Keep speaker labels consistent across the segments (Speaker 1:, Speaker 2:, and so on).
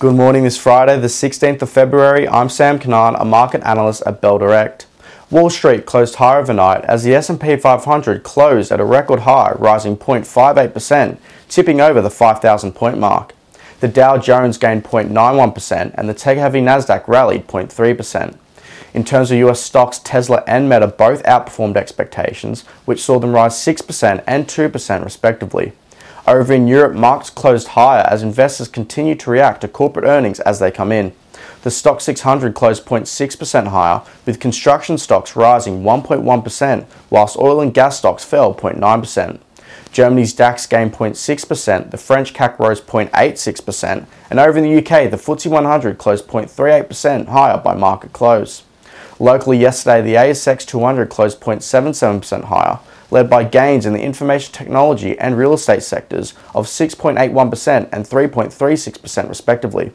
Speaker 1: Good morning this Friday, the 16th of February. I'm Sam Kanan, a market analyst at Bell Direct. Wall Street closed higher overnight as the S&P 500 closed at a record high, rising 0.58%, tipping over the 5,000 point mark. The Dow Jones gained 0.91% and the tech-heavy Nasdaq rallied 0.3%. In terms of US stocks, Tesla and Meta both outperformed expectations, which saw them rise 6% and 2% respectively. Over in Europe, markets closed higher as investors continue to react to corporate earnings as they come in. The Stoxx 600 closed 0.6% higher, with construction stocks rising 1.1%, whilst oil and gas stocks fell 0.9%. Germany's DAX gained 0.6%, the French CAC rose 0.86%, and over in the UK, the FTSE 100 closed 0.38% higher by market close. Locally yesterday, the ASX 200 closed 0.77% higher, led by gains in the information technology and real estate sectors of 6.81% and 3.36% respectively.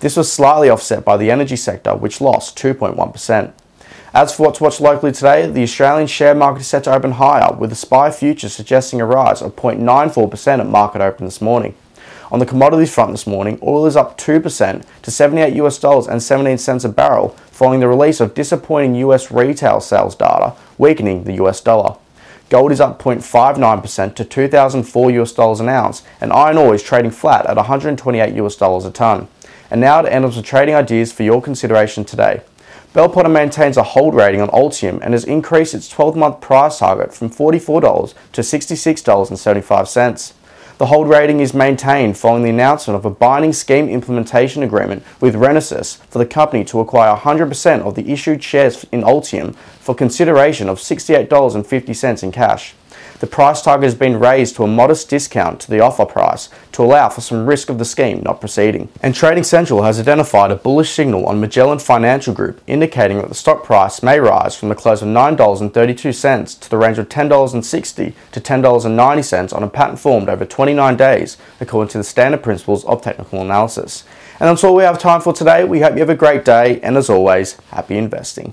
Speaker 1: This was slightly offset by the energy sector, which lost 2.1%. As for what's watched locally today, the Australian share market is set to open higher, with the SPI future suggesting a rise of 0.94% at market open this morning. On the commodities front this morning, oil is up 2% to 78 US dollars and 17 cents a barrel following the release of disappointing US retail sales data, weakening the US dollar. Gold is up 0.59% to 2004 US dollars an ounce, and iron ore is trading flat at 128 US dollars a ton. And now to end up some trading ideas for your consideration today. Bell Potter maintains a hold rating on Altium and has increased its 12 month price target from $44 to $66.75. The hold rating is maintained following the announcement of a binding scheme implementation agreement with Renesas for the company to acquire 100% of the issued shares in Altium for consideration of $68.50 in cash. The price target has been raised to a modest discount to the offer price to allow for some risk of the scheme not proceeding. And Trading Central has identified a bullish signal on Magellan Financial Group, indicating that the stock price may rise from the close of $9.32 to the range of $10.60 to $10.90 on a pattern formed over 29 days, according to the standard principles of technical analysis. And that's all we have time for today. We hope you have a great day, and as always, happy investing.